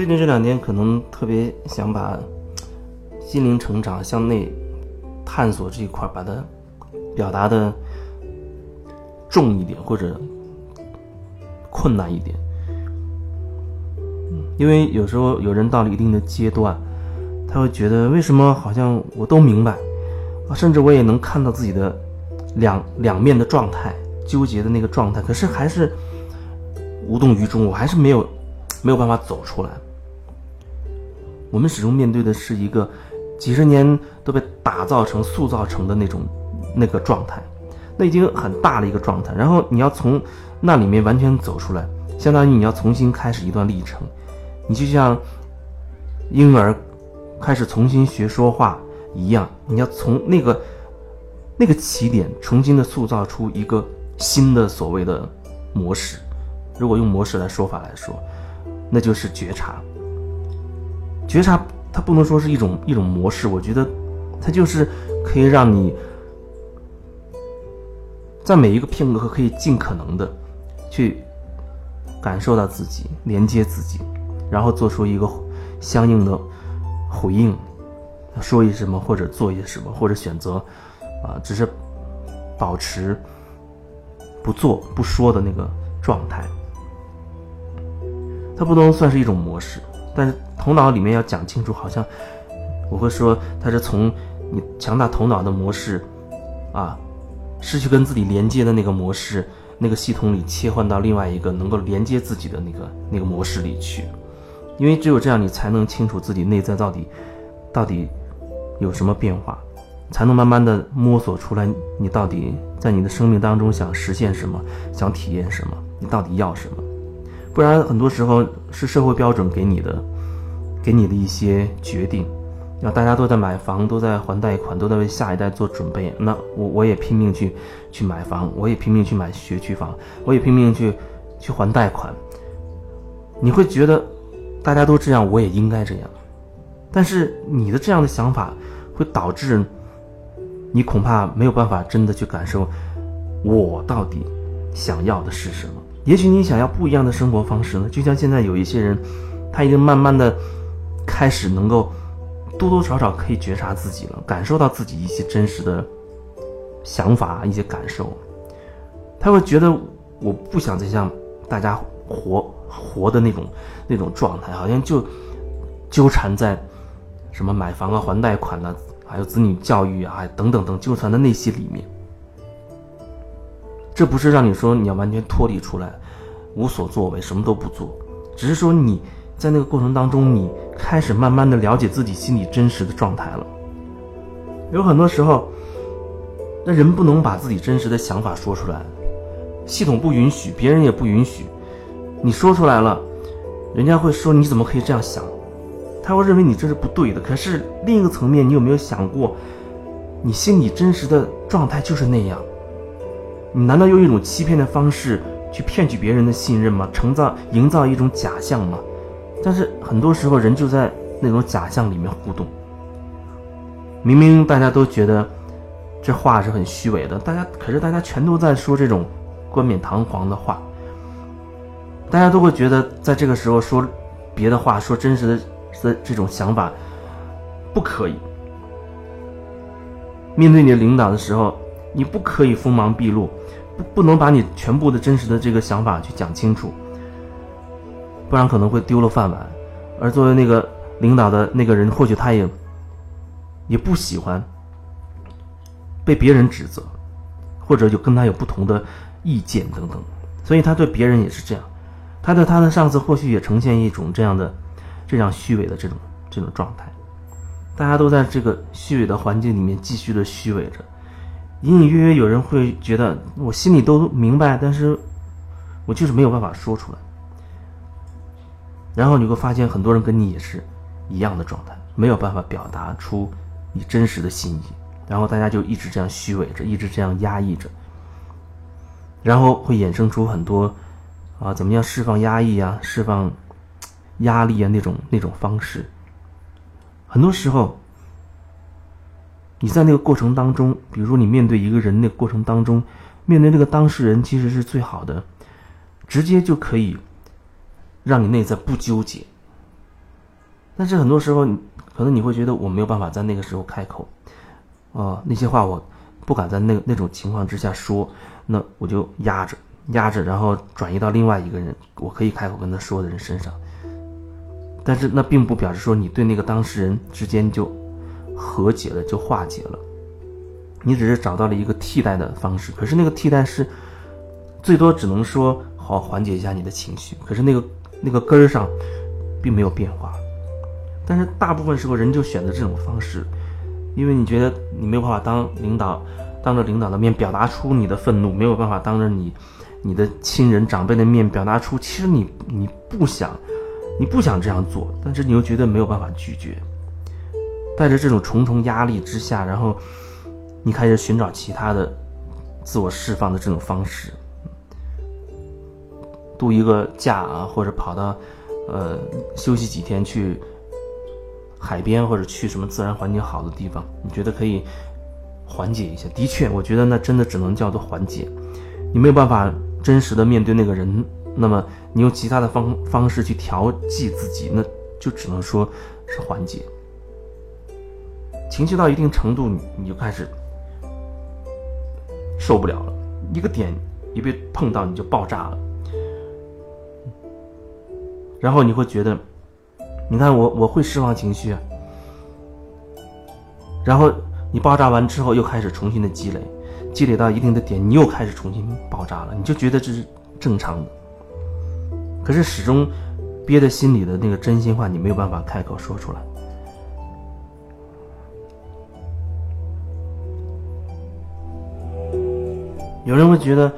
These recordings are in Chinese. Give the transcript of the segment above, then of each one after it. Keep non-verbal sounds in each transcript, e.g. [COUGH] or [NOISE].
最近这两天可能特别想把心灵成长向内探索这一块，把它表达的重一点或者困难一点。因为有时候有人到了一定的阶段，他会觉得为什么好像我都明白，甚至我也能看到自己的两两面的状态，纠结的那个状态，可是还是无动于衷，我还是没有没有办法走出来。我们始终面对的是一个几十年都被打造成、塑造成的那种那个状态，那已经很大的一个状态。然后你要从那里面完全走出来，相当于你要重新开始一段历程。你就像婴儿开始重新学说话一样，你要从那个那个起点重新的塑造出一个新的所谓的模式。如果用模式来说法来说，那就是觉察。觉察它不能说是一种一种模式，我觉得它就是可以让你在每一个片刻可以尽可能的去感受到自己，连接自己。然后做出一个相应的回应，说一什么或者做一些什么，或者选择啊，只是保持不做不说的那个状态。它不能算是一种模式，但是头脑里面要讲清楚，好像我会说它是从你强大头脑的模式啊，失去跟自己连接的那个模式那个系统里切换到另外一个能够连接自己的那个那个模式里去。因为只有这样，你才能清楚自己内在到底，到底有什么变化，才能慢慢的摸索出来，你到底在你的生命当中想实现什么，想体验什么，你到底要什么？不然很多时候是社会标准给你的，给你的一些决定，那大家都在买房，都在还贷款，都在为下一代做准备，那我我也拼命去去买房，我也拼命去买学区房，我也拼命去去还贷款，你会觉得。大家都这样，我也应该这样。但是你的这样的想法，会导致你恐怕没有办法真的去感受我到底想要的是什么。也许你想要不一样的生活方式呢？就像现在有一些人，他已经慢慢的开始能够多多少少可以觉察自己了，感受到自己一些真实的想法、一些感受。他会觉得我不想再像大家活。活的那种 [LAUGHS] 那种状态，好像就纠缠在什么买房啊、还贷款啊，还有子女教育啊，等等等纠缠的那些里面。这不是让你说你要完全脱离出来，无所作为，什么都不做，只是说你在那个过程当中，你开始慢慢的了解自己心里真实的状态了。有很多时候，那人不能把自己真实的想法说出来，系统不允许，别人也不允许。你说出来了，人家会说你怎么可以这样想？他会认为你这是不对的。可是另一个层面，你有没有想过，你心里真实的状态就是那样？你难道用一种欺骗的方式去骗取别人的信任吗？成造营造一种假象吗？但是很多时候人就在那种假象里面互动。明明大家都觉得这话是很虚伪的，大家可是大家全都在说这种冠冕堂皇的话。大家都会觉得，在这个时候说别的话，说真实的的这种想法不可以。面对你的领导的时候，你不可以锋芒毕露，不不能把你全部的真实的这个想法去讲清楚，不然可能会丢了饭碗。而作为那个领导的那个人，或许他也也不喜欢被别人指责，或者有跟他有不同的意见等等，所以他对别人也是这样。他对他的上司或许也呈现一种这样的、这样虚伪的这种这种状态，大家都在这个虚伪的环境里面继续的虚伪着，隐隐约约有人会觉得我心里都明白，但是我就是没有办法说出来。然后你会发现很多人跟你也是一样的状态，没有办法表达出你真实的心意，然后大家就一直这样虚伪着，一直这样压抑着，然后会衍生出很多。啊，怎么样释放压抑啊，释放压力啊？那种那种方式，很多时候，你在那个过程当中，比如说你面对一个人那过程当中，面对那个当事人，其实是最好的，直接就可以让你内在不纠结，但是很多时候，可能你会觉得我没有办法在那个时候开口，啊，那些话我不敢在那那种情况之下说，那我就压着压着，然后转移到另外一个人我可以开口跟他说的人身上。但是那并不表示说你对那个当事人之间就和解了，就化解了，你只是找到了一个替代的方式。可是那个替代是最多只能说好缓解一下你的情绪，可是那个那个根儿上并没有变化。但是大部分时候人就选择这种方式，因为你觉得你没有办法当领导，当着领导的面表达出你的愤怒，没有办法当着你你的亲人长辈的面表达出，其实你你不想。你不想这样做，但是你又觉得没有办法拒绝，带着这种重重压力之下，然后你开始寻找其他的自我释放的这种方式，度一个假啊，或者跑到呃休息几天去海边或者去什么自然环境好的地方，你觉得可以缓解一下？的确，我觉得那真的只能叫做缓解，你没有办法真实的面对那个人。那么你用其他的方方式去调剂自己，那就只能说是缓解。情绪到一定程度，你你就开始受不了了，一个点一被碰到你就爆炸了，然后你会觉得，你看我我会释放情绪，啊，然后你爆炸完之后又开始重新的积累，积累到一定的点，你又开始重新爆炸了，你就觉得这是正常的。可是始终憋在心里的那个真心话，你没有办法开口说出来。有人会觉得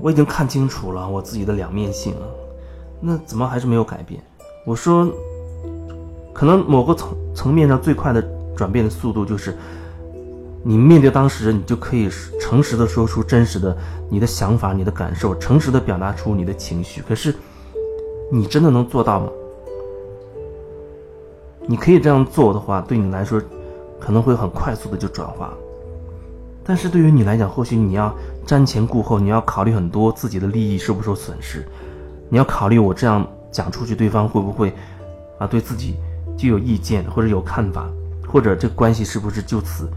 我已经看清楚了我自己的两面性了，那怎么还是没有改变？我说，可能某个层层面上最快的转变的速度就是。你面对当事人，你就可以诚实的说出真实的你的想法、你的感受，诚实的表达出你的情绪。可是，你真的能做到吗？你可以这样做的话，对你来说，可能会很快速的就转化。但是对于你来讲，或许你要瞻前顾后，你要考虑很多自己的利益受不受损失，你要考虑我这样讲出去，对方会不会啊对自己就有意见或者有看法，或者这关系是不是就此。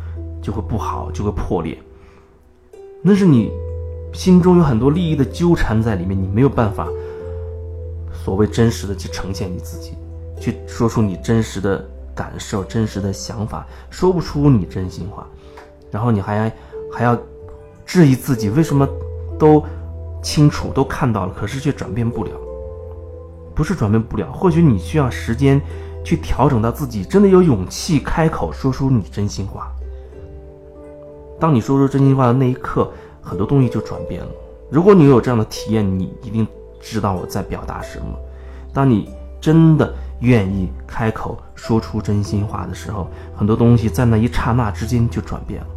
就会不好，就会破裂。那是你心中有很多利益的纠缠在里面，你没有办法所谓真实的去呈现你自己，去说出你真实的感受、真实的想法，说不出你真心话。然后你还还要质疑自己，为什么都清楚、都看到了，可是却转变不了？不是转变不了，或许你需要时间去调整到自己真的有勇气开口说出你真心话。当你说出真心话的那一刻，很多东西就转变了。如果你有这样的体验，你一定知道我在表达什么。当你真的愿意开口说出真心话的时候，很多东西在那一刹那之间就转变了。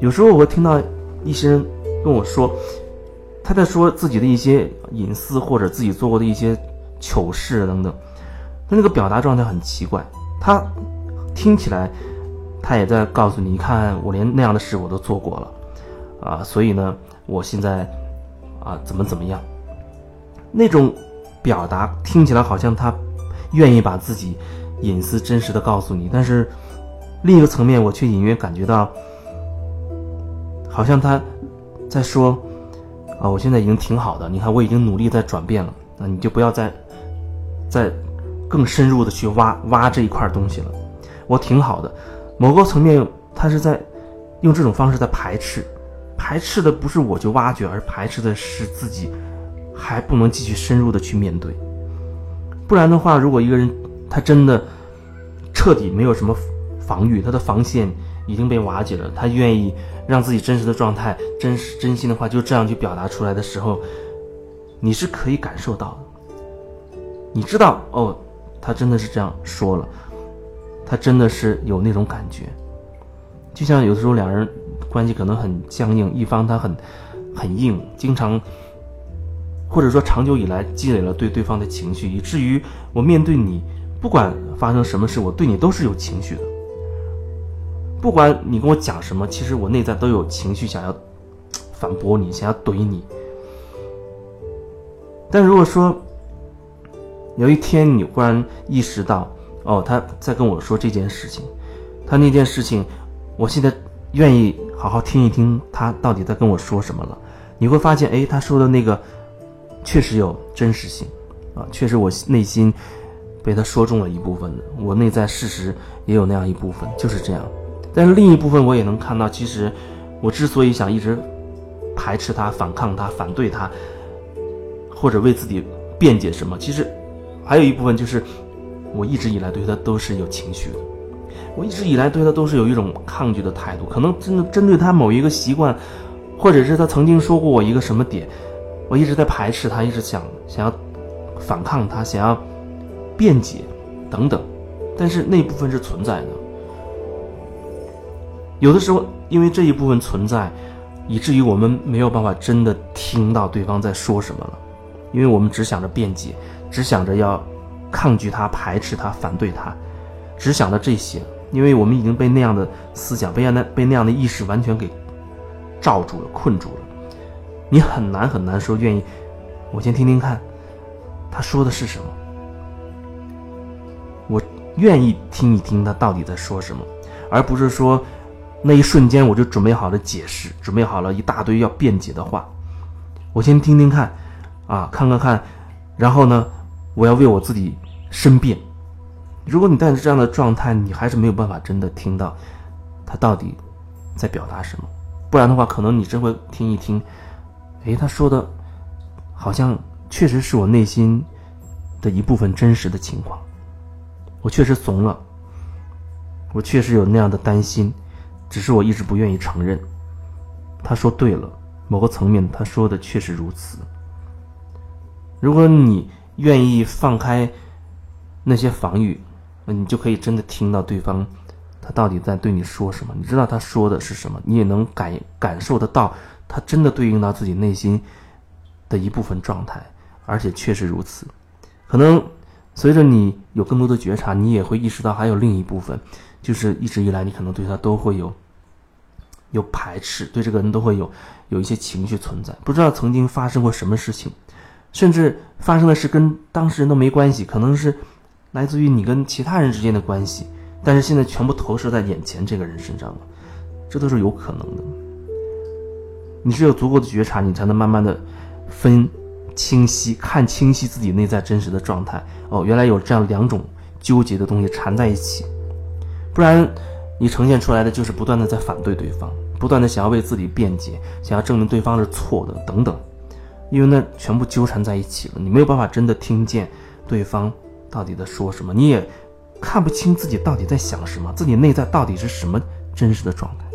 有时候我会听到一些人跟我说，他在说自己的一些隐私或者自己做过的一些糗事等等，他那个表达状态很奇怪，他听起来。他也在告诉你，你看我连那样的事我都做过了，啊，所以呢，我现在啊怎么怎么样？那种表达听起来好像他愿意把自己隐私真实的告诉你，但是另一个层面，我却隐约感觉到，好像他在说，啊，我现在已经挺好的，你看我已经努力在转变了，那你就不要再再更深入的去挖挖这一块东西了，我挺好的。某个层面，他是在用这种方式在排斥，排斥的不是我就挖掘，而排斥的是自己还不能继续深入的去面对。不然的话，如果一个人他真的彻底没有什么防御，他的防线已经被瓦解了，他愿意让自己真实的状态、真实真心的话就这样去表达出来的时候，你是可以感受到的。你知道哦，他真的是这样说了。他真的是有那种感觉，就像有的时候两人关系可能很僵硬，一方他很很硬，经常或者说长久以来积累了对对方的情绪，以至于我面对你，不管发生什么事，我对你都是有情绪的。不管你跟我讲什么，其实我内在都有情绪，想要反驳你，想要怼你。但如果说有一天你忽然意识到，哦，他在跟我说这件事情，他那件事情，我现在愿意好好听一听他到底在跟我说什么了。你会发现，哎，他说的那个确实有真实性，啊，确实我内心被他说中了一部分的，我内在事实也有那样一部分，就是这样。但是另一部分我也能看到，其实我之所以想一直排斥他、反抗他、反对他，或者为自己辩解什么，其实。还有一部分就是，我一直以来对他都是有情绪的，我一直以来对他都是有一种抗拒的态度。可能真的针对他某一个习惯，或者是他曾经说过我一个什么点，我一直在排斥他，一直想想要反抗他，想要辩解等等。但是那部分是存在的。有的时候，因为这一部分存在，以至于我们没有办法真的听到对方在说什么了，因为我们只想着辩解。只想着要抗拒他、排斥他、反对他，只想着这些，因为我们已经被那样的思想、被那被那样的意识完全给罩住了、困住了。你很难很难说愿意，我先听听看，他说的是什么。我愿意听一听他到底在说什么，而不是说那一瞬间我就准备好了解释，准备好了一大堆要辩解的话。我先听听看，啊，看看看，然后呢？我要为我自己申辩。如果你带着这样的状态，你还是没有办法真的听到他到底在表达什么。不然的话，可能你真会听一听，诶，他说的，好像确实是我内心的一部分真实的情况。我确实怂了，我确实有那样的担心，只是我一直不愿意承认。他说对了，某个层面他说的确实如此。如果你。愿意放开那些防御，你就可以真的听到对方他到底在对你说什么。你知道他说的是什么，你也能感感受得到，他真的对应到自己内心的一部分状态，而且确实如此。可能随着你有更多的觉察，你也会意识到还有另一部分，就是一直以来你可能对他都会有有排斥，对这个人都会有有一些情绪存在，不知道曾经发生过什么事情。甚至发生的事跟当事人都没关系，可能是来自于你跟其他人之间的关系，但是现在全部投射在眼前这个人身上了，这都是有可能的。你是有足够的觉察，你才能慢慢的分清晰、看清晰自己内在真实的状态。哦，原来有这样两种纠结的东西缠在一起，不然你呈现出来的就是不断的在反对对方，不断的想要为自己辩解，想要证明对方是错的等等。因为那全部纠缠在一起了，你没有办法真的听见对方到底在说什么，你也看不清自己到底在想什么，自己内在到底是什么真实的状态。